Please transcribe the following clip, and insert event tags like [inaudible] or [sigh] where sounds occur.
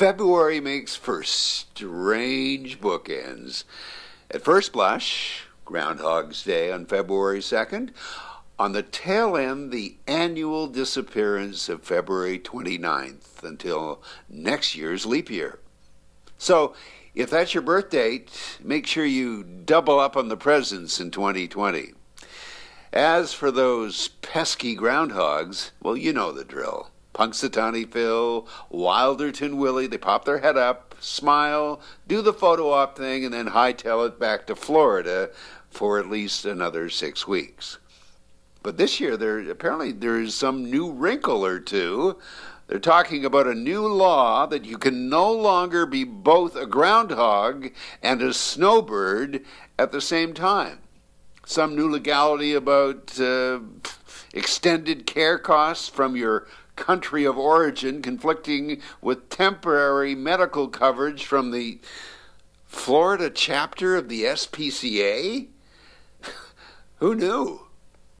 February makes for strange bookends. At first blush, Groundhog's Day on February 2nd. On the tail end, the annual disappearance of February 29th until next year's leap year. So, if that's your birth date, make sure you double up on the presents in 2020. As for those pesky groundhogs, well, you know the drill. Punxsutawney Phil, Wiarton Willie, they pop their head up, smile, do the photo op thing, and then hightail it back to Florida for at least another six weeks. But this year, there apparently there is some new wrinkle or two. They're talking about a new law that you can no longer be both a groundhog and a snowbird at the same time. Some new legality about uh, extended care costs from your country of origin conflicting with temporary medical coverage from the Florida chapter of the SPCA? [laughs] Who knew?